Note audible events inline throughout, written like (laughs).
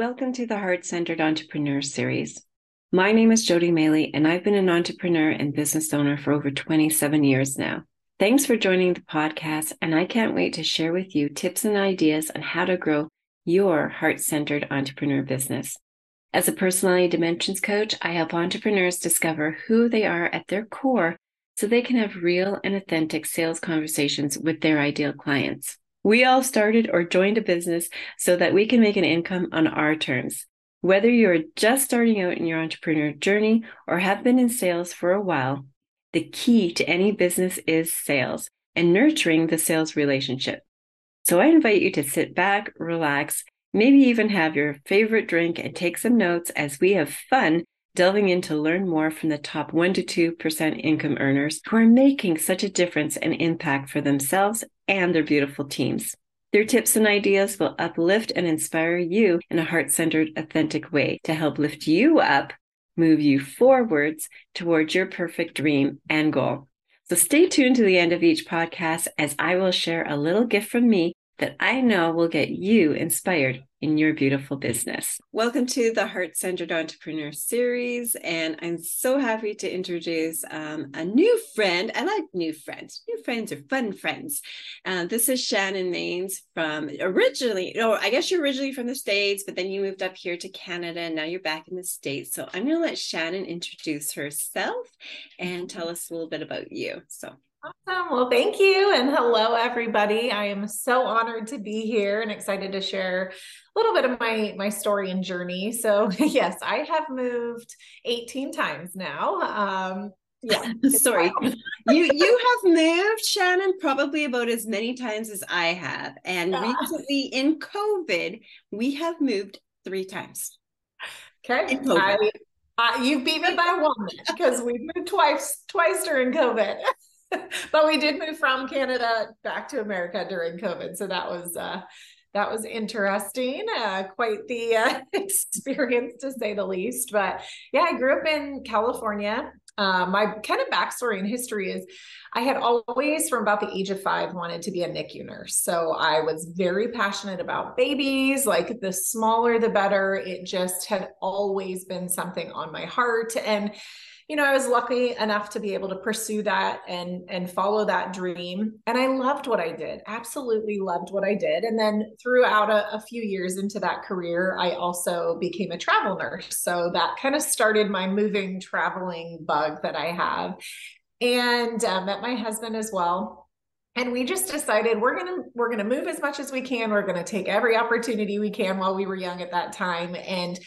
welcome to the Heart Centered Entrepreneur Series. My name is Jody Maley, and I've been an entrepreneur and business owner for over 27 years now. Thanks for joining the podcast, and I can't wait to share with you tips and ideas on how to grow your heart centered entrepreneur business. As a personality dimensions coach, I help entrepreneurs discover who they are at their core so they can have real and authentic sales conversations with their ideal clients. We all started or joined a business so that we can make an income on our terms. Whether you're just starting out in your entrepreneur journey or have been in sales for a while, the key to any business is sales and nurturing the sales relationship. So I invite you to sit back, relax, maybe even have your favorite drink and take some notes as we have fun delving in to learn more from the top 1 to 2% income earners who are making such a difference and impact for themselves and their beautiful teams. Their tips and ideas will uplift and inspire you in a heart centered, authentic way to help lift you up, move you forwards towards your perfect dream and goal. So stay tuned to the end of each podcast as I will share a little gift from me that I know will get you inspired in your beautiful business. Welcome to the Heart Centered Entrepreneur Series. And I'm so happy to introduce um, a new friend. I like new friends. New friends are fun friends. Uh, this is Shannon Mains from originally, or I guess you're originally from the States, but then you moved up here to Canada and now you're back in the States. So I'm going to let Shannon introduce herself and tell us a little bit about you. So Awesome. Well, thank you. And hello, everybody. I am so honored to be here and excited to share a little bit of my, my story and journey. So, (laughs) yes, I have moved 18 times now. Um, yeah (laughs) sorry (laughs) you you have moved shannon probably about as many times as i have and recently in covid we have moved three times okay I, I, you beat me by one because we've moved twice twice during covid (laughs) but we did move from Canada back to America during COVID. So that was uh, that was interesting. Uh, quite the uh, (laughs) experience to say the least. But yeah, I grew up in California. Uh, my kind of backstory and history is I had always, from about the age of five, wanted to be a NICU nurse. So I was very passionate about babies. Like the smaller, the better. It just had always been something on my heart. And you know, I was lucky enough to be able to pursue that and and follow that dream. And I loved what I did. Absolutely loved what I did. And then throughout a, a few years into that career, I also became a travel nurse. So that kind of started my moving traveling bug that I have. And uh, met my husband as well and we just decided we're gonna we're gonna move as much as we can we're gonna take every opportunity we can while we were young at that time and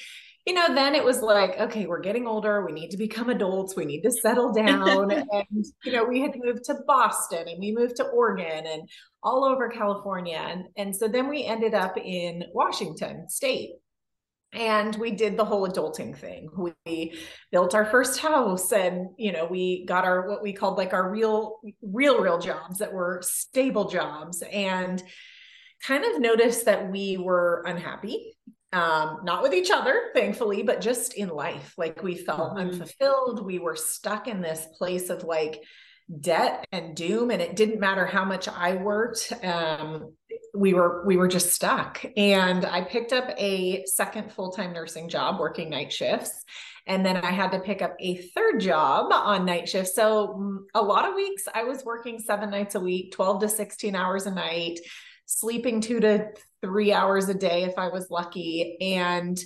you know, then it was like, okay, we're getting older. We need to become adults. We need to settle (laughs) down. and, you know, we had moved to Boston and we moved to Oregon and all over California. And, and so then we ended up in Washington state. And we did the whole adulting thing. We built our first house and, you know, we got our, what we called like our real, real, real jobs that were stable jobs and kind of noticed that we were unhappy um, not with each other, thankfully, but just in life. Like we felt mm-hmm. unfulfilled. We were stuck in this place of like debt and doom, and it didn't matter how much I worked. Um, we were we were just stuck. And I picked up a second full time nursing job, working night shifts. And then I had to pick up a third job on night shift. So mm, a lot of weeks I was working seven nights a week, 12 to 16 hours a night sleeping two to three hours a day if I was lucky, and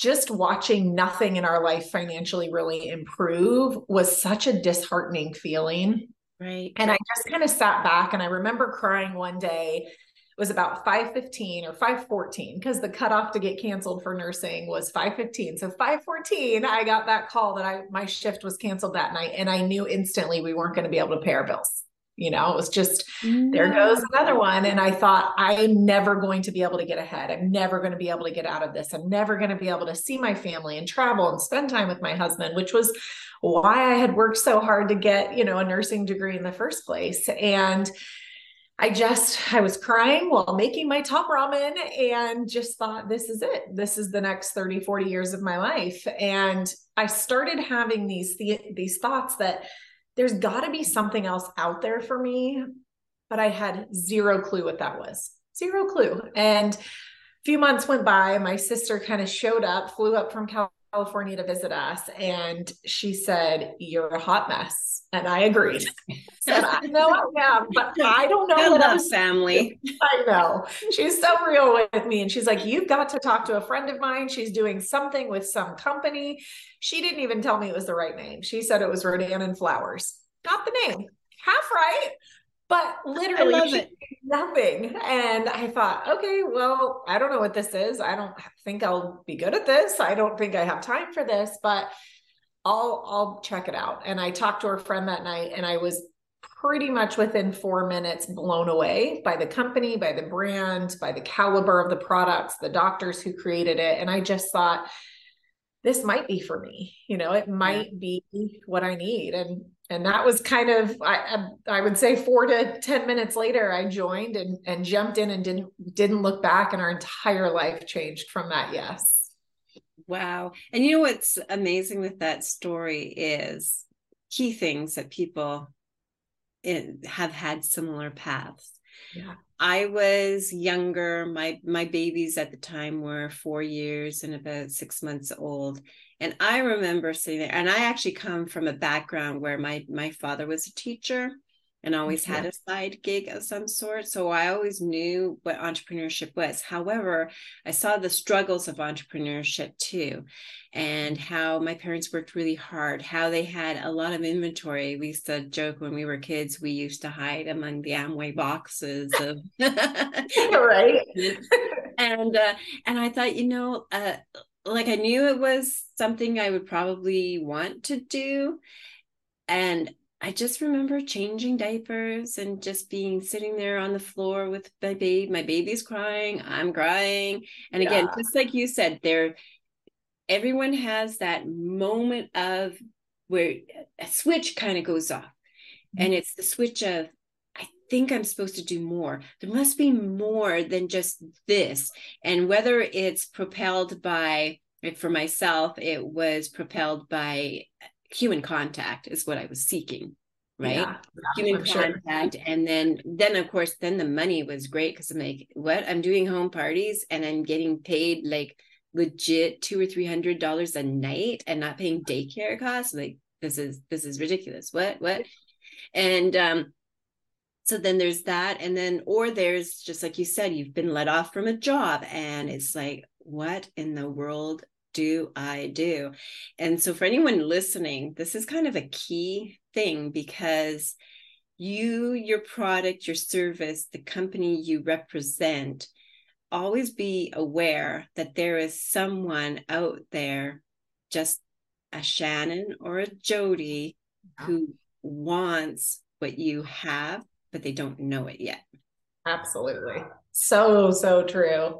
just watching nothing in our life financially really improve was such a disheartening feeling. Right. And I just kind of sat back and I remember crying one day. It was about 515 or 514 because the cutoff to get canceled for nursing was 515. So 514, I got that call that I my shift was canceled that night. And I knew instantly we weren't going to be able to pay our bills you know it was just no. there mm. goes another one. And i thought i'm never going to be able to get ahead. I'm never going to be able to get out of this. I'm never going to be able to see my family and travel and spend time with my husband which was why i had worked so hard to get you know a nursing degree in the first place. And I just I was crying while making my top ramen and just thought this is it. This is the next 30 40 years of my life. And I started having these these thoughts that there's got to be something else out there for me but i had zero clue what that was zero clue and a few months went by. My sister kind of showed up, flew up from California to visit us, and she said, You're a hot mess. And I agreed. (laughs) said, I know I am, but (laughs) I don't know I love family. (laughs) I know. She's so real with me. And she's like, You've got to talk to a friend of mine. She's doing something with some company. She didn't even tell me it was the right name. She said it was Rodan and Flowers. Got the name. Half right. But literally, nothing. And I thought, okay, well, I don't know what this is. I don't think I'll be good at this. I don't think I have time for this, but I'll I'll check it out. And I talked to her friend that night and I was pretty much within 4 minutes blown away by the company, by the brand, by the caliber of the products, the doctors who created it, and I just thought this might be for me. You know, it might be what I need and and that was kind of I, I would say four to 10 minutes later i joined and and jumped in and didn't didn't look back and our entire life changed from that yes Wow. And you know what's amazing with that story is key things that people in, have had similar paths. yeah I was younger. My my babies at the time were four years and about six months old. And I remember sitting there, and I actually come from a background where my my father was a teacher and always had a side gig of some sort. So I always knew what entrepreneurship was. However, I saw the struggles of entrepreneurship too, and how my parents worked really hard, how they had a lot of inventory. We used to joke when we were kids, we used to hide among the Amway boxes of (laughs) right (laughs) and uh, and I thought, you know, uh, like I knew it was something I would probably want to do, and I just remember changing diapers and just being sitting there on the floor with my baby. My baby's crying, I'm crying, and again, just like you said, there, everyone has that moment of where a switch kind of goes off, and mm-hmm. it's the switch of think I'm supposed to do more. There must be more than just this. And whether it's propelled by, like for myself, it was propelled by human contact, is what I was seeking, right? Yeah, human I'm sure. contact. And then, then of course, then the money was great because I'm like, what? I'm doing home parties and I'm getting paid like legit two or three hundred dollars a night and not paying daycare costs. Like, this is this is ridiculous. What? What? And um so then there's that and then or there's just like you said you've been let off from a job and it's like what in the world do i do? And so for anyone listening this is kind of a key thing because you your product your service the company you represent always be aware that there is someone out there just a shannon or a jody who wants what you have but they don't know it yet. Absolutely. So, so true.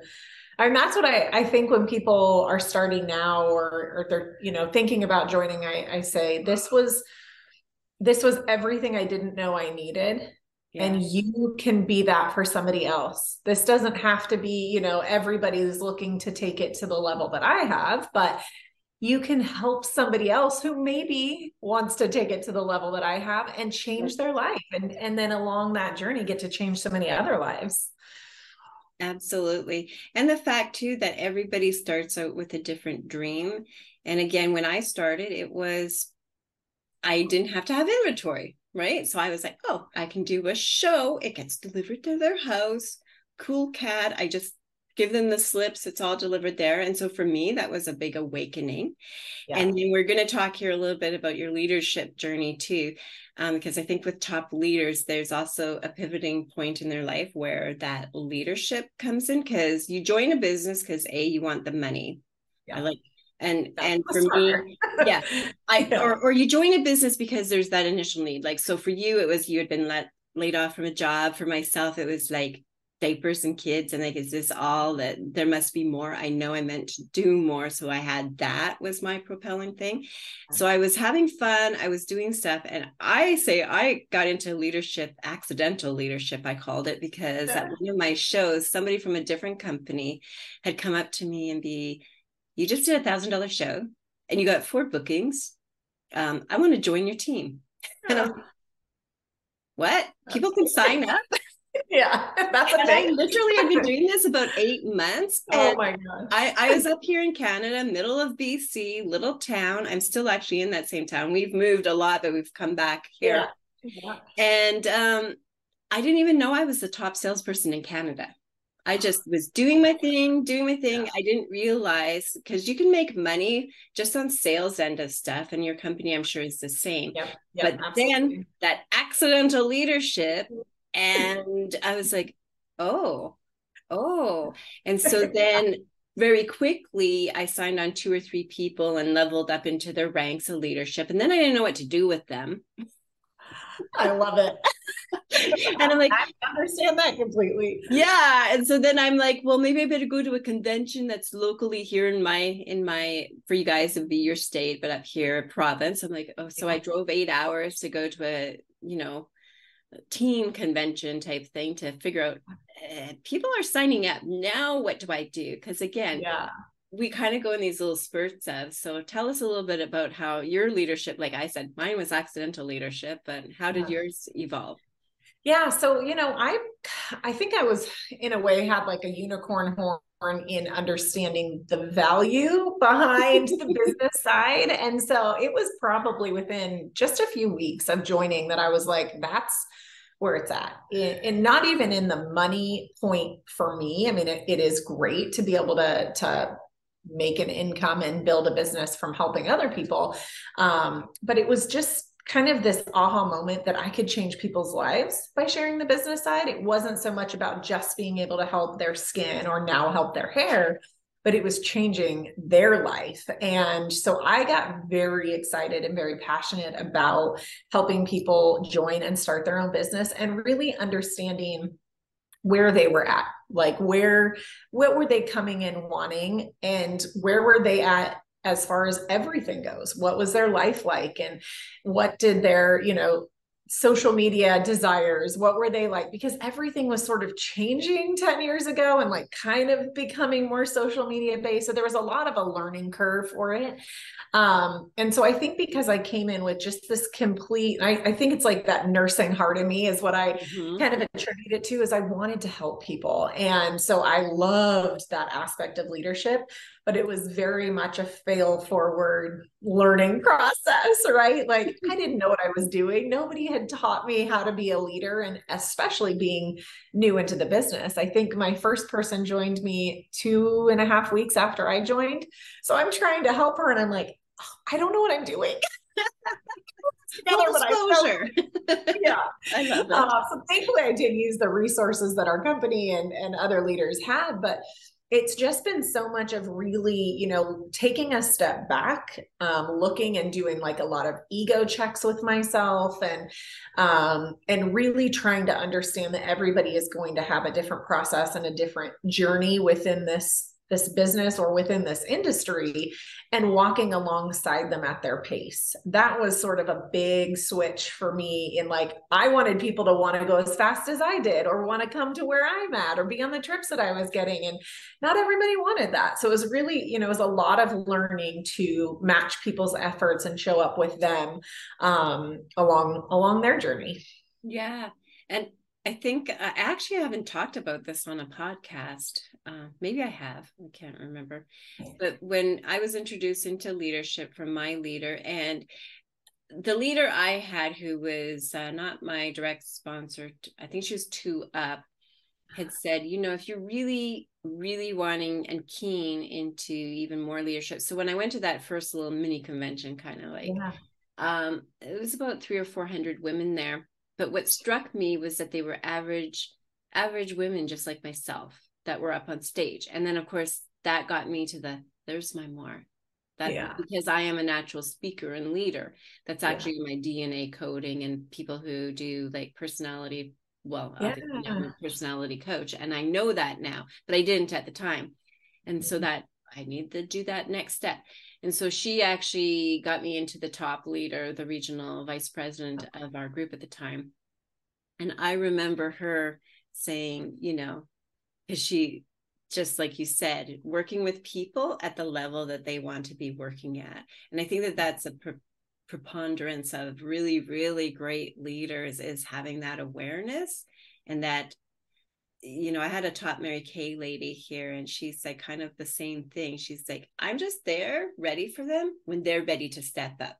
And that's what I, I think when people are starting now or, or they're, you know, thinking about joining, I, I say, this was, this was everything I didn't know I needed. And you can be that for somebody else. This doesn't have to be, you know, everybody's looking to take it to the level that I have, but you can help somebody else who maybe wants to take it to the level that I have and change their life and and then along that journey get to change so many other lives. Absolutely. And the fact too that everybody starts out with a different dream. And again, when I started, it was I didn't have to have inventory, right? So I was like, oh, I can do a show. It gets delivered to their house. Cool cat. I just give them the slips it's all delivered there and so for me that was a big awakening yeah. and then we're going to talk here a little bit about your leadership journey too um, because i think with top leaders there's also a pivoting point in their life where that leadership comes in because you join a business because a you want the money yeah. i like and That's and for me (laughs) yeah i yeah. Or, or you join a business because there's that initial need like so for you it was you had been let laid off from a job for myself it was like diapers and kids and like is this all that there must be more? I know i meant to do more so i had that was my propelling thing. So i was having fun i was doing stuff and i say i got into leadership accidental leadership i called it because at one of my shows somebody from a different company had come up to me and be you just did a thousand dollar show and you got four bookings. Um, i want to join your team. (laughs) And i'm what? People can sign up (laughs) yeah, (laughs) that's a thing. I literally have been doing this about (laughs) eight months. oh my god! I, I was (laughs) up here in Canada, middle of BC, little town. I'm still actually in that same town. We've moved a lot, but we've come back here. Yeah. yeah. And um, I didn't even know I was the top salesperson in Canada. I just was doing my thing, doing my thing. Yeah. I didn't realize because you can make money just on sales end of stuff, and your company, I'm sure, is the same. Yep. Yep, but absolutely. then that accidental leadership, and I was like, oh, oh. And so then very quickly, I signed on two or three people and leveled up into their ranks of leadership. And then I didn't know what to do with them. I love it. (laughs) and I'm like, I understand that completely. Yeah. And so then I'm like, well, maybe I better go to a convention that's locally here in my in my for you guys it would be your state, but up here province. I'm like, oh, so I drove eight hours to go to a, you know, team convention type thing to figure out uh, people are signing up. Now what do i do? Because again yeah. we kind of go in these little spurts of so tell us a little bit about how your leadership like i said mine was accidental leadership but how did yeah. yours evolve? Yeah so you know i i think i was in a way had like a unicorn horn in understanding the value behind the (laughs) business side. And so it was probably within just a few weeks of joining that i was like that's where it's at. And not even in the money point for me. I mean it, it is great to be able to to make an income and build a business from helping other people. Um, but it was just kind of this aha moment that I could change people's lives by sharing the business side. It wasn't so much about just being able to help their skin or now help their hair, but it was changing their life. And so I got very excited and very passionate about helping people join and start their own business and really understanding where they were at like where what were they coming in wanting and where were they at as far as everything goes. What was their life like? And what did their you know social media desires what were they like? Because everything was sort of changing 10 years ago and like kind of becoming more social media based. So there was a lot of a learning curve for it. Um, and so i think because i came in with just this complete I, I think it's like that nursing heart in me is what i mm-hmm. kind of attribute it to is i wanted to help people. And so i loved that aspect of leadership but it was very much a fail forward learning (laughs) process, right? Like (laughs) I didn't know what I was doing. Nobody had taught me how to be a leader, and especially being new into the business. I think my first person joined me two and a half weeks after I joined. So I'm trying to help her, and I'm like, oh, I don't know what I'm doing. (laughs) Disclosure. yeah, I love that. Uh, so thankfully, I did use the resources that our company and and other leaders had, but it's just been so much of really you know taking a step back um, looking and doing like a lot of ego checks with myself and um, and really trying to understand that everybody is going to have a different process and a different journey within this this business or within this industry and walking alongside them at their pace. That was sort of a big switch for me in like, I wanted people to want to go as fast as I did or want to come to where I'm at or be on the trips that I was getting. And not everybody wanted that. So it was really, you know, it was a lot of learning to match people's efforts and show up with them um, along along their journey. Yeah. And I think uh, I actually haven't talked about this on a podcast. Uh, maybe I have. I can't remember. But when I was introduced into leadership from my leader, and the leader I had, who was uh, not my direct sponsor, I think she was two up, had said, you know, if you're really, really wanting and keen into even more leadership. So when I went to that first little mini convention, kind of like, yeah. um, it was about three or 400 women there but what struck me was that they were average, average women, just like myself, that were up on stage. And then, of course, that got me to the there's my more. That yeah. because I am a natural speaker and leader. That's actually yeah. my DNA coding and people who do like personality. Well, yeah. I'm a personality coach, and I know that now, but I didn't at the time. And so mm-hmm. that I need to do that next step. And so she actually got me into the top leader, the regional vice president of our group at the time. And I remember her saying, you know, because she, just like you said, working with people at the level that they want to be working at. And I think that that's a pre- preponderance of really, really great leaders is having that awareness and that you know, I had a top Mary Kay lady here, and she's like kind of the same thing. She's like, I'm just there ready for them when they're ready to step up.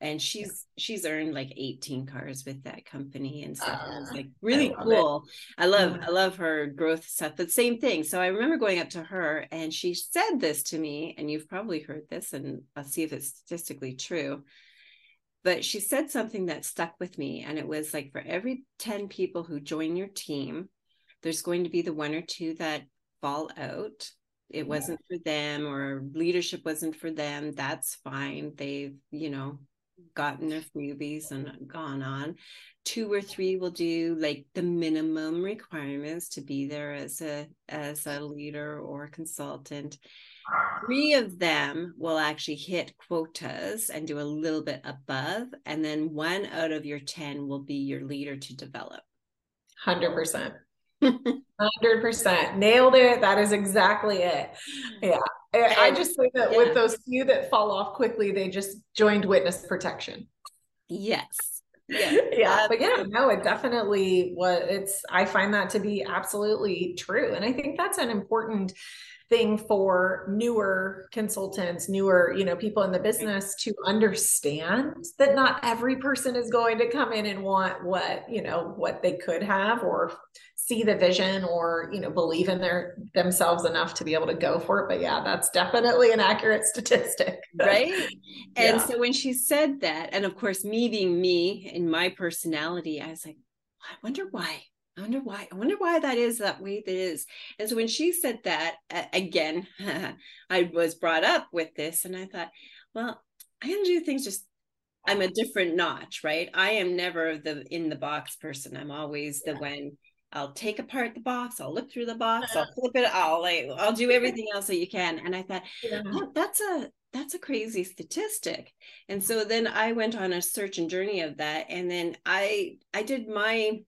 And she's she's earned like 18 cars with that company and stuff. Uh, and it's like really I cool. It. I love I love her growth stuff. But same thing. So I remember going up to her and she said this to me, and you've probably heard this, and I'll see if it's statistically true but she said something that stuck with me and it was like for every 10 people who join your team there's going to be the one or two that fall out. It wasn't for them or leadership wasn't for them. That's fine. They've you know gotten their freebies and gone on. Two or three will do like the minimum requirements to be there as a as a leader or consultant. Three of them will actually hit quotas and do a little bit above and then one out of your 10 will be your leader to develop. 100% Hundred percent nailed it. That is exactly it. Yeah, I just think that yeah. with those few that fall off quickly, they just joined witness protection. Yes. (laughs) Yeah. Uh, yeah. But yeah, no, it definitely what it's I find that to be absolutely true. And I think that's an important thing for newer consultants newer you know people in the business to understand that not every person is going to come in and want what you know what they could have or see the vision or you know believe in their themselves enough to be able to go for it but yeah that's definitely an accurate (laughs) statistic right (laughs) and yeah. so when she said that and of course me being me in my personality i was like i wonder why I wonder why. I wonder why that is that way that is. And so when she said that uh, again, (laughs) I was brought up with this, and I thought, well, I'm gonna do things just. I'm a different notch, right? I am never the in the box person. I'm always the when I'll take apart the box, I'll look through the box, I'll flip it, I'll like I'll do everything else that you can. And I thought, yeah. oh, that's a that's a crazy statistic. And so then I went on a search and journey of that, and then I I did my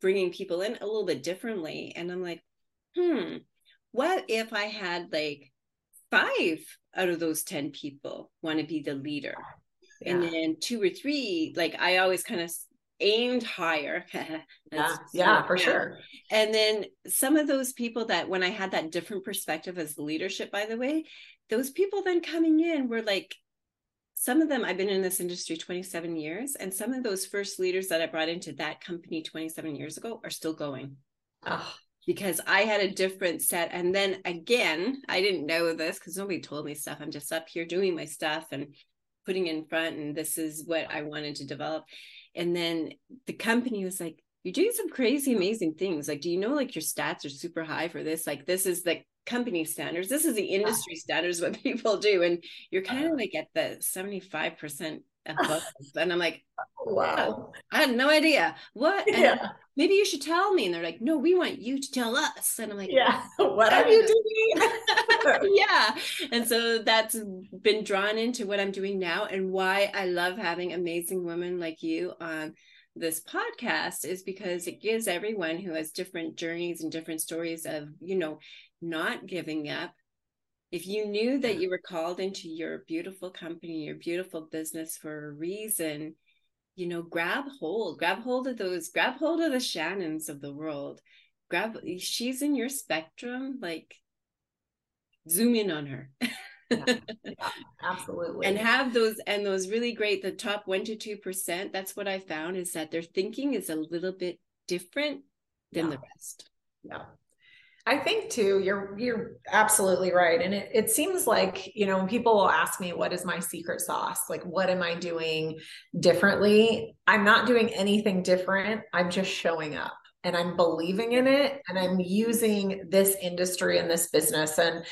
bringing people in a little bit differently, and I'm like, hmm, what if I had like five out of those ten people want to be the leader? Yeah. and then two or three like i always kind of aimed higher. (laughs) yeah, yeah, for sure. And then some of those people that when I had that different perspective as leadership, by the way, those people then coming in were like some of them I've been in this industry 27 years, and some of those first leaders that I brought into that company 27 years ago are still going. Oh. Because I had a different set. And then again, I didn't know this because nobody told me stuff. I'm just up here doing my stuff and putting in front, and this is what I wanted to develop. And then the company was like you're doing some crazy amazing things. Like do you know like your stats are super high for this? Like this is the company standards. This is the industry standards what (laughs) people do. And you're kind of uh-huh. like at the 75% above (laughs) and i'm like oh, wow. I had no idea. What? Yeah. maybe you should tell me. And they're like no we want you to tell us. And i'm like yeah. (laughs) What are you doing? (laughs) Yeah. And so that's been drawn into what i'm doing now. And why i love having amazing women like you on this podcast is because it gives everyone who has different journeys and different stories of you know not giving up if you knew that you were called into your beautiful company your beautiful business for a reason you know grab hold grab hold of those grab hold of the shannons of the world. Grab she's in your spectrum like zoom in on her. Yeah, (laughs) yeah, absolutely. And have those and those really great the top 1 to 2% that's what i found is that their thinking is a little bit different than yeah. the rest. Yeah I think too, you're you're absolutely right. And it, it seems like, you know, people will ask me what is my secret sauce? Like what am I doing differently? I'm not doing anything different. I'm just showing up and I'm believing in it and I'm using this industry and this business and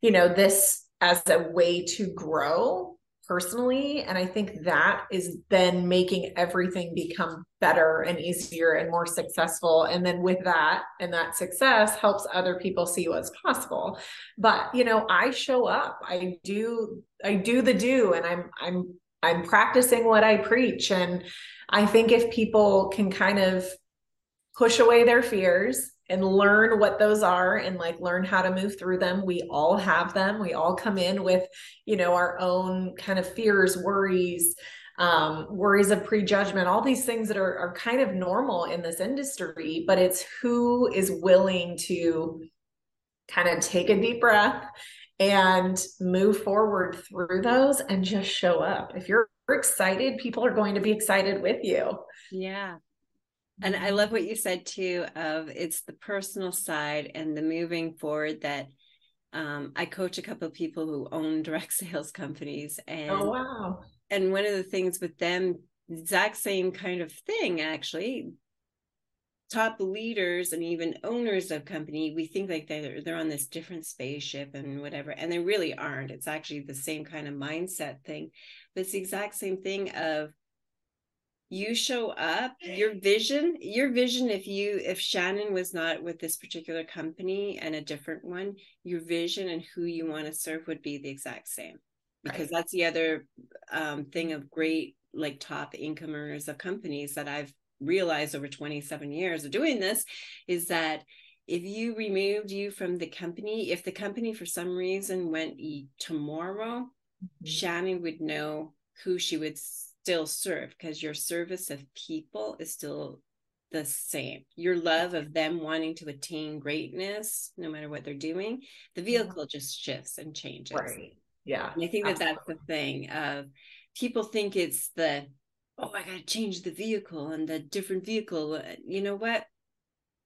you know, this as a way to grow personally. And I think that is then making everything become better and easier and more successful. And then with that and that success helps other people see what's possible. But you know, I show up, I do, I do the do, and I'm, I'm, I'm practicing what I preach. And I think if people can kind of push away their fears and learn what those are and like learn how to move through them we all have them we all come in with you know our own kind of fears worries um, worries of prejudgment, all these things that are, are kind of normal in this industry, but it's who is willing to kind of take a deep breath and move forward through those and just show up. If you're excited, people are going to be excited with you. Yeah. And I love what you said too of it's the personal side and the moving forward that um, I coach a couple of people who own (laughs) direct sales companies and oh wow. And one of the things with them, exact same kind of thing actually, top leaders and even owners of company we think like they're they're on this different spaceship and whatever and they really aren't. It's actually the same kind of mindset thing. But it's the exact same thing of you show up your vision your vision if you if shannon was not with this particular company and a different one your vision and who you want to serve would be the exact same because right. that's the other um, thing of great like top income earners of companies that i've realized over 27 years of doing this is that if you removed you from the company if the company for some reason went tomorrow mm-hmm. shannon would know who she would still serve because your service of people is still the same. Your love of them wanting to attain greatness no matter what they're doing the vehicle just shifts and changes. Right. Yeah and i think that Absolutely. that's the thing of people think it's the oh i gotta change the vehicle and the different vehicle uh, you know what?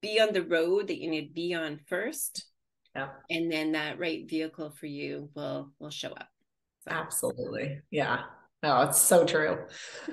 Be on the road that you need to be on first yeah. and then that right vehicle for you will will show up so. absolutely. Yeah no it's so true (laughs)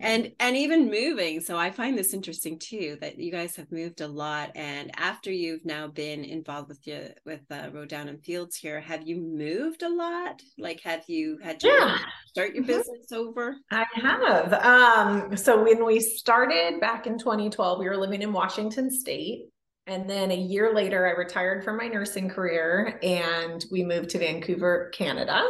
and and even moving so i find this interesting too that you guys have moved a lot and after you've now been involved with you with uh, Rodan and Fields here have you moved a lot like have you had to yeah. start your mm-hmm. business mm-hmm. over i have um so when we started back in 2012 we were living in washington state and then a year later i retired from my nursing career and we moved to vancouver canada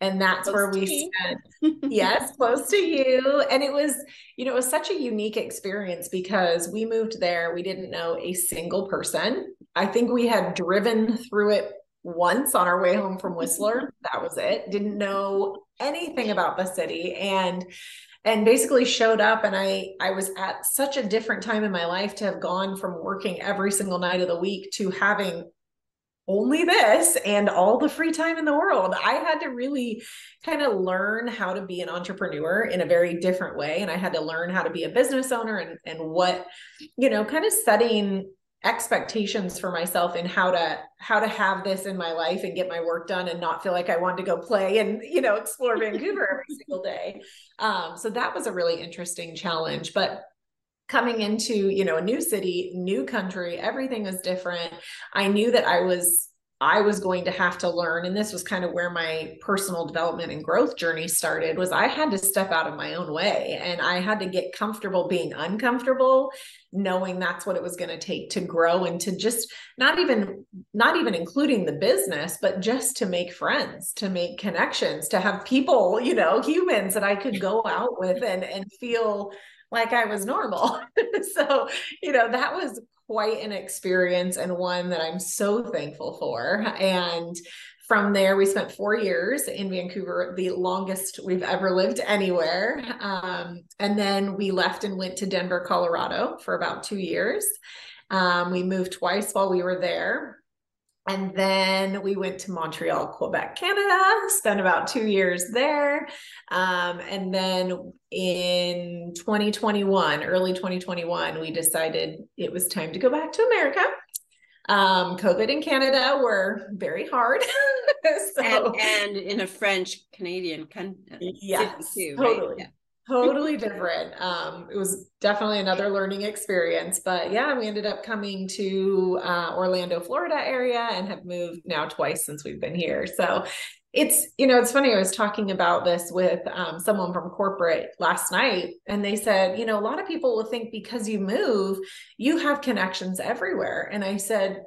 and that's close where we spent (laughs) yes close to you. And it was you know it was such a unique experience because we moved there we didn't know a single person. I think we had driven through it once on our way home from whistler. (laughs) That was it. Didn't know anything about the city and and basically showed up. And i i was at such a different time in my life to have gone from working every single night of the week to having only this and all the free time in the world. I had to really kind of learn how to be an entrepreneur in a very different way. And I had to learn how to be a business owner and, and what, you know, kind of setting expectations for myself and how to how to have this in my life and get my work done and not feel like I wanted to go play and you know explore Vancouver every (laughs) single day. Um, so that was a really interesting challenge. But coming into you know a new city new country everything was different. I knew that i was i was going to have to learn and this was kind of where my personal development and growth journey started was i had to step out of my own way and i had to get comfortable being uncomfortable knowing that's what it was going to take to grow and to just not even not even including the business but just to make friends to make connections to have people you know humans that i could go out with and and feel like I was normal. (laughs) so, you know, that was quite an experience and one that I'm so thankful for. And from there, we spent four years in Vancouver, the longest we've ever lived anywhere. Um, and then we left and went to Denver, Colorado for about two years. Um, we moved twice while we were there. And then we went to Montreal, Quebec, Canada, spent about two years there. Um, and then in 2021, early 2021, we decided it was time to go back to America. Um, COVID in Canada were very hard. (laughs) so, and, and, in a French Canadian country. Yes, too, totally. Yeah totally different. Um, it was definitely another learning experience, but yeah, we ended up coming to uh, Orlando, Florida area and have moved now twice since we've been here. So it's, you know, it's funny. I was talking about this with um, someone from corporate last night, and they said, you know, a lot of people will think because you move, you have connections everywhere. And I said,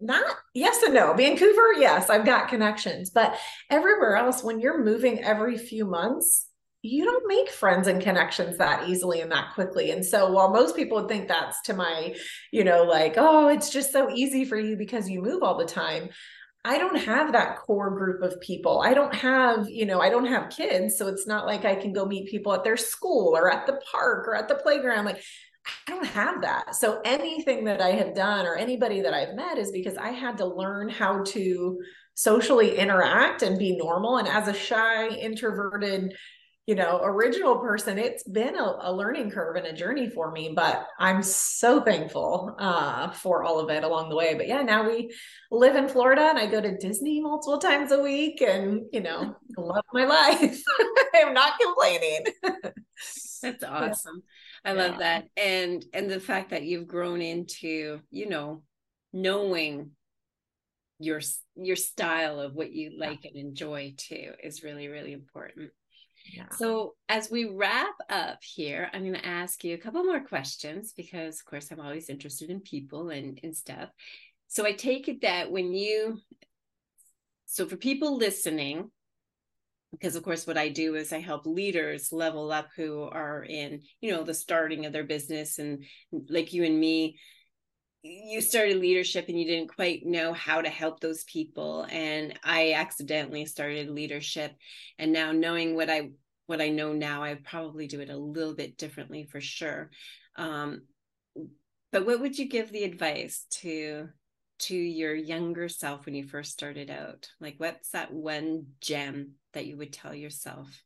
not yes and no. Vancouver, yes, I've got connections, but everywhere else, when you're moving every few months, you don't make friends and connections that easily and that quickly. And so while most people would think that's to my, you know, like, oh, it's just so easy for you because you move all the time. I don't have that core group of people. I don't have, you know, I don't have kids. So it's not like I can go meet people at their school or at the park or at the playground. Like, I don't have that. So anything that I have done or anybody that I've met is because I had to learn how to socially interact and be normal. And as a shy, introverted, you know, original person, it's been a, a, learning curve and a journey for me, but I'm so thankful uh, for all of it along the way. But yeah, now we live in Florida and I go to Disney multiple times a week and, you know, (laughs) love my life. (laughs) I'm not complaining. That's (laughs) awesome. Yeah. I love yeah. that. And, and the fact that you've grown into, you know, knowing your, your style of what you like yeah. and enjoy too is really, really important. So, as we wrap up here, I'm going to ask you a couple more questions because, of course, I'm always interested in people and, and stuff. So, I take it that when you, so for people listening, because of course what i do is i help leaders level up who are in you know the starting of their business and like you and me you started leadership and you didn't quite know how to help those people and i accidentally started leadership and now knowing what i what I know now, I probably do it a little bit differently for sure. Um, but what would you give the advice to to your younger self when you first started out? Like, what's that one gem that you would tell yourself?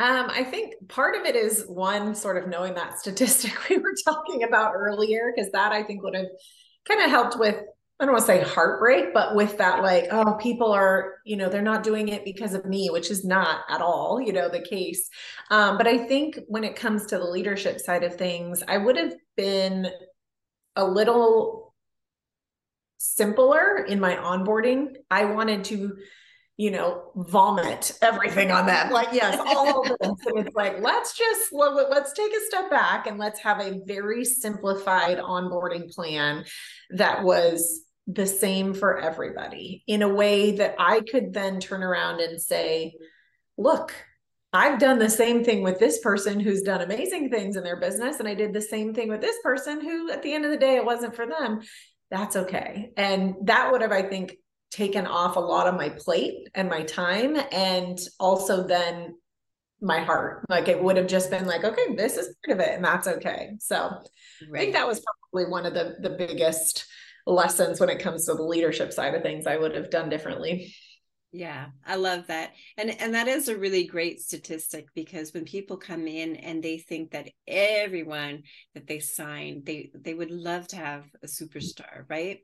Um, I think part of it is one sort of knowing that statistic (laughs) we were talking about earlier, because that I think would have kind of helped with I don't want to say heartbreak, but with that, like, oh, people are, you know, they're not doing it because of me, which is not at all, you know, the case. Um, but I think when it comes to the leadership side of things, I would have been a little simpler in my onboarding. I wanted to, you know, vomit everything on them. Like, yes, all of this. And it's like, let's just let's take a step back and let's have a very simplified onboarding plan that was the same for everybody in a way that I could then turn around and say, look, I've done the same thing with this person who's done amazing things in their business. And I did the same thing with this person who, at the end of the day, it wasn't for them. That's okay. And that would have, I think, taken off a lot of my plate and my time. And also then my heart. Like it would have just been like, okay, this is part of it. And that's okay. So right. I think that was probably one of the the biggest lessons when it comes to the leadership side of things I would have done differently. Yeah, I love that. And and that is a really great statistic because when people come in and they think that everyone that they sign, they they would love to have a superstar, right?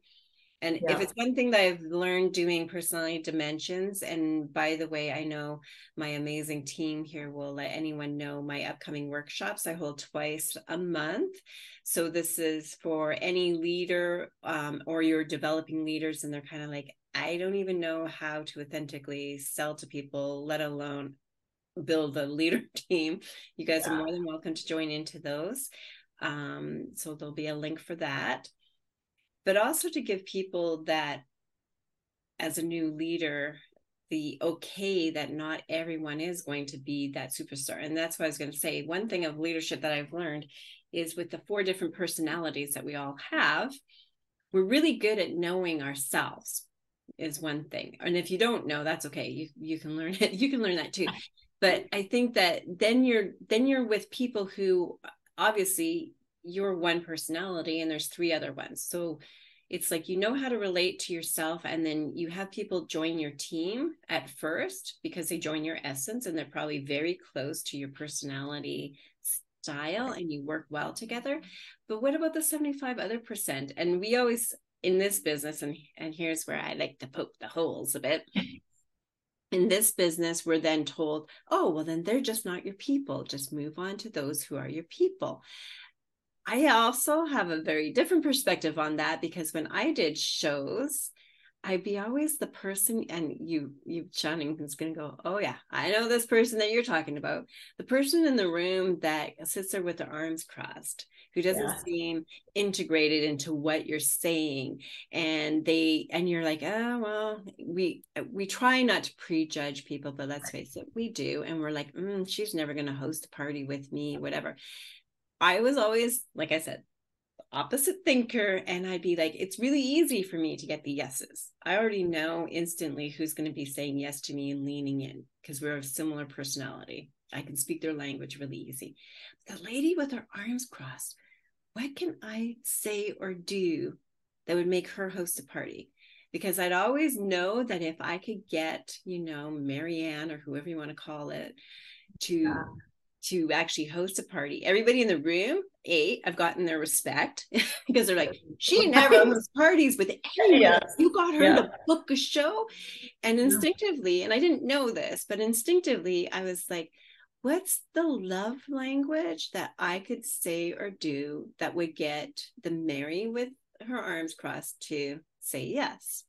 And yeah. if it's one thing that I've learned doing personality dimensions, and by the way, I know my amazing team here will let anyone know my upcoming workshops I hold twice a month. So this is for any leader um, or you're developing leaders, and they're kind of like, I don't even know how to authentically sell to people, let alone build a leader (laughs) team. You guys yeah. are more than welcome to join into those. Um, so there'll be a link for that but also to give people that as a new leader the okay that not everyone is going to be that superstar. And that's what i was going to say. One thing of leadership that i've learned is with the four different personalities that we all have we're really good at knowing ourselves is one thing. And if you don't know that's okay. You you can learn it. (laughs) You can learn that too. But i think that then you're then you're with people who obviously you're one personality and there's three other ones. So it's like you know how to relate to yourself and then you have people join your team at first because they join your essence and they're probably very close to your personality style and you work well together. But what about the 75 other percent? And we always in this business and and here's where i like to poke the holes a bit. (laughs) In this business we're then told oh well then they're just not your people. Just move on to those who are your people I also have a very different perspective on that because when I did shows, I'd be always the person, and you, you, Shannon, is going to go, oh yeah, I know this person that you're talking about. The person in the room that sits there with their arms crossed, who doesn't yeah. seem integrated into what you're saying, and they, and you're like, oh well, we we try not to prejudge people, but let's face it, we do, and we're like, mm, she's never going to host a party with me, whatever. I was always, like I said, opposite thinker and I'd be like, it's really easy for me to get the yeses. I already know instantly who's going to be saying yes to me and leaning in because we're of similar personality. I can speak their language really easy. The lady with her arms crossed, what can I say or do that would make her host a party? Because I'd always know that if I could get, you know, Marianne or whoever you want to call it to yeah to actually host a party. Everybody in the room, i I've gotten their respect (laughs) because they're like, she never hosts parties with anyone. Yeah. You got her yeah. to book a show. And instinctively, and I didn't know this, but instinctively, I was like, what's the love language that I could say or do that would get the Mary with her arms crossed to say yes?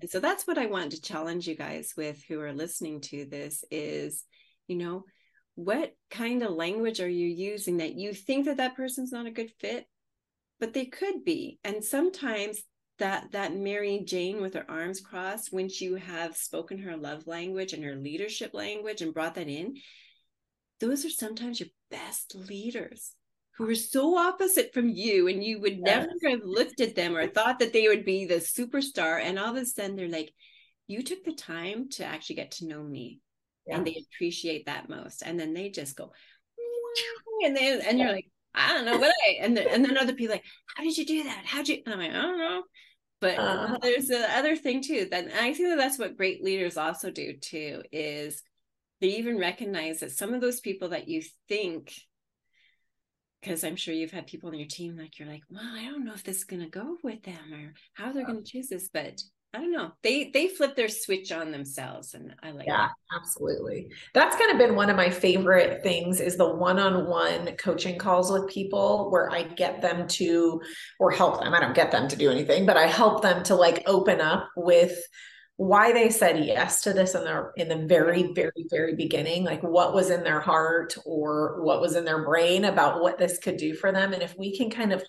And so that's what I want to challenge you guys with who are listening to this is, you know, what kind of language are you using that you think that that person's not a good fit? But they could be. And sometimes that that mary jane with her arms crossed when you have spoken her love language and her leadership language and brought that in those are sometimes your best leaders who are so opposite from you and you would never have looked at them or thought that they would be the superstar. And all of a sudden they're like you took the time to actually get to know me yeah. and they appreciate that most. And then they just go and then and you're like i don't know what i and then, and then other people like how did you do that? How'd you and i'm like i don't know. But uh, there's the other thing too that i think that that's what great leaders also do too is they even recognize that some of those people that you think because I'm sure you've had people on your team like you're like, well, I don't know if this is going to go with them or how they're going to choose this, but I don't know. They they flip their switch on themselves and I like Yeah, that. absolutely. That's kind of been one of my favorite things is the one-on-one coaching calls with people where I get them to or help them. I don't get them to do anything, but I help them to like open up with why they said yes to this in the in the very very very beginning like what was in their heart or what was in their brain about what this could do for them and if we can kind of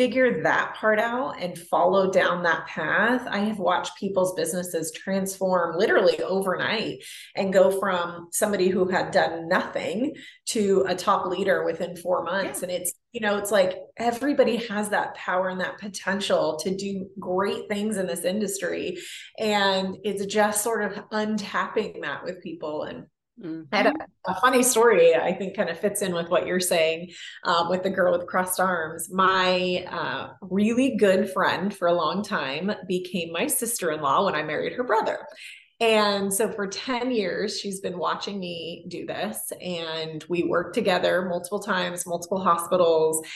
figure that part out and follow down that path, I have watched people's businesses transform literally overnight and go from somebody who had done nothing to a top leader within four months. Yeah. And it's, you know, it's like everybody has that power and that potential to do great things in this industry. And it's just sort of untapping that with people. And Mm-hmm. I had a, a, funny story, I think kind of fits in with what you're saying um, with the girl with crossed arms. My uh, really good friend for a long time became my sister in law when I married her brother. And so for 10 years, she's been watching me do this. And we worked together multiple times, multiple hospitals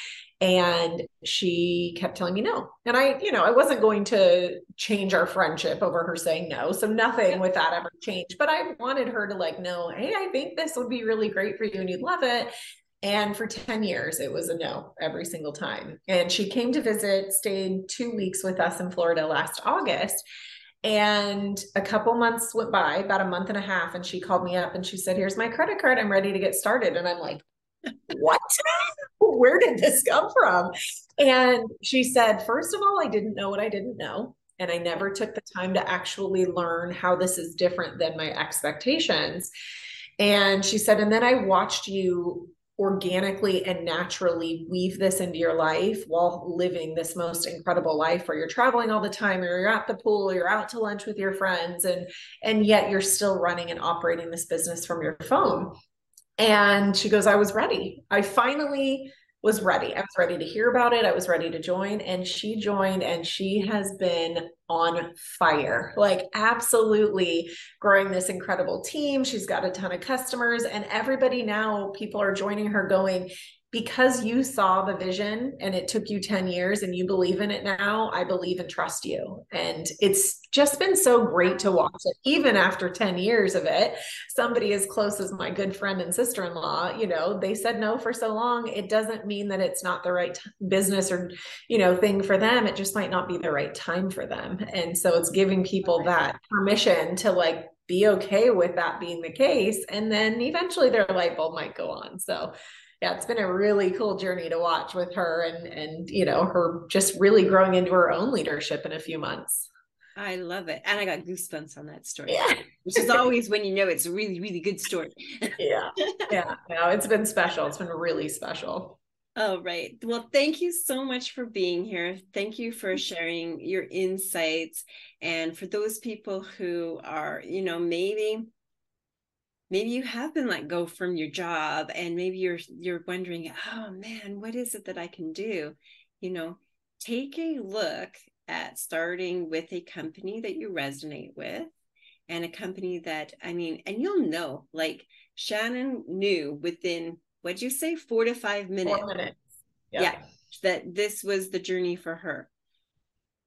and she kept telling me no. And i you know i wasn't going to change our friendship over her saying no. So nothing with that ever changed. But i wanted her to like know hey i think this would be really great for you and you'd love it. And for 10 years it was a no every single time. And she came to visit stayed two weeks with us in florida last august and a couple months went by, about a month and a half, and she called me up and she said, Here's my credit card. I'm ready to get started. And I'm like, what? (laughs) Where did this come from? And she said, first of all, I didn't know what I didn't know. And I never took the time to actually learn how this is different than my expectations. And she said, and then I watched you organically and naturally weave this into your life while living this most incredible life where you're traveling all the time or you're at the pool or you're out to lunch with your friends and and yet you're still running and operating this business from your phone and she goes, I was ready. I finally was ready. I was ready to hear about it. I was ready to join. And she joined and she has been on fire, like absolutely growing this incredible team. She's got a ton of customers, and everybody now, people are joining her going, because you saw the vision and it took you 10 years and you believe in it now, I believe and trust you. And it's just been so great to watch it, even after 10 years of it. Somebody as close as my good friend and sister in law, you know, they said no for so long. It doesn't mean that it's not the right business or, you know, thing for them. It just might not be the right time for them. And so it's giving people that permission to like be okay with that being the case. And then eventually their light bulb might go on. So, yeah, it's been a really cool journey to watch with her and and you know her just really growing into her own leadership in a few months. I love it. And I got goosebumps on that story. Yeah. Which is always when you know it's a really, really good story. (laughs) yeah. Yeah. No, it's been special. It's been really special. Oh, right. Well, thank you so much for being here. Thank you for sharing your insights. And for those people who are, you know, maybe maybe you have been let go from your job and maybe you're you're wondering, "Oh man, what is it that I can do?" You know, take a look at starting with a company that you resonate with and a company that I mean, and you'll know, like Shannon knew within what'd you say, four to five minutes? Four minutes. Yep. Yeah, that this was the journey for her.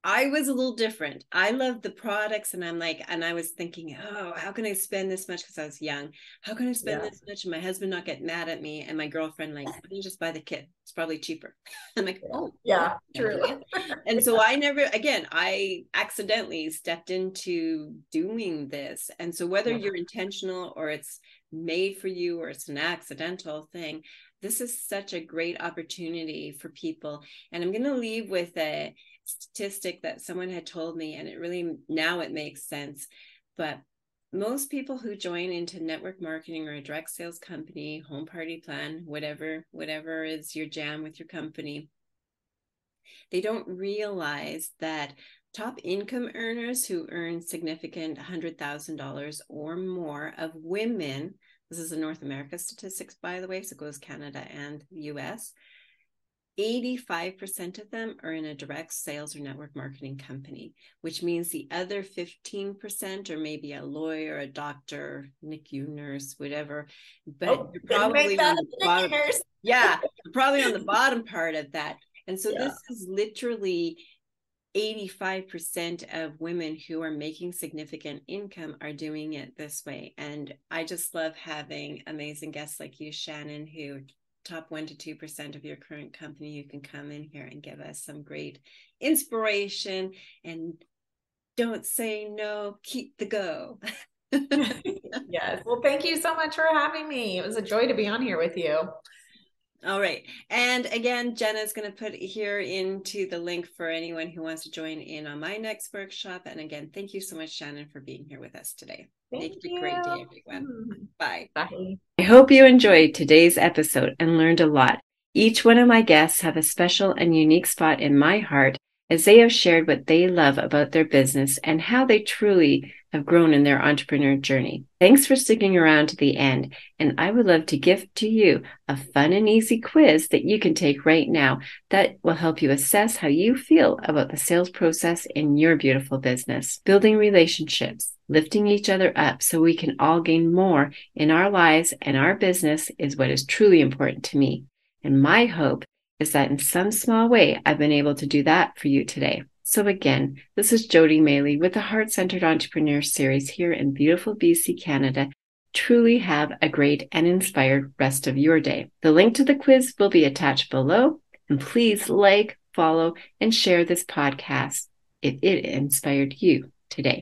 I was a little different. I loved the products, and I'm like, and I was thinking, oh, how can I spend this much? Because I was young. How can I spend yeah. this much? And my husband not get mad at me, and my girlfriend like, why don't just buy the kit? It's probably cheaper. (laughs) I'm like, oh, yeah, true. (laughs) and so I never, again, I accidentally stepped into doing this, and so whether yeah. you're intentional or it's made for you or it's an accidental thing, this is such a great opportunity for people. And I'm going to leave with a statistic that someone had told me, and it really now it makes sense. But most people who join into network marketing or a direct sales company, home party plan, whatever, whatever is your jam with your company, they don't realize that top income earners who earn significant $100,000 or more of women, this is a North America statistics, by the way, so it goes Canada and the US, 85% of them are in a direct sales or network marketing company, which means the other 15% or maybe a lawyer, a doctor, NICU nurse, whatever. But oh, you're probably on the bottom. Yeah, probably on the bottom part of that. And so (laughs) yeah. this is literally 85% of women who are making significant income are doing it this way. And I just love having amazing guests like you, Shannon, who top 1 to 2% of your current company, you can come in here and give us some great inspiration and don't say no, keep the go. (laughs) (laughs) yes. Well, thank you so much for having me. It was a joy to be on here with you. All right. And again, Jenna's going to put here into the link for anyone who wants to join in on my next workshop. And again, thank you so much, Shannon, for being here with us today. Thank Make you. it a great day, everyone. Bye. Bye. I hope you enjoyed today's episode and learned a lot. Each one of my guests have a special and unique spot in my heart as they have shared what they love about their business and how they truly have grown in their entrepreneur journey. Thanks for sticking around to the end. And I would love to gift to you a fun and easy quiz that you can take right now that will help you assess how you feel about the sales process in your beautiful business. Building relationships, lifting each other up so we can all gain more in our lives and our business is what is truly important to me. And my hope is that in some small way, I've been able to do that for you today. So again, this is Jody Maley with the Heart Centered Entrepreneur Series here in beautiful BC, Canada. Truly have a great and inspired rest of your day. The link to the quiz will be attached below. And please like, follow, and share this podcast if it inspired you today.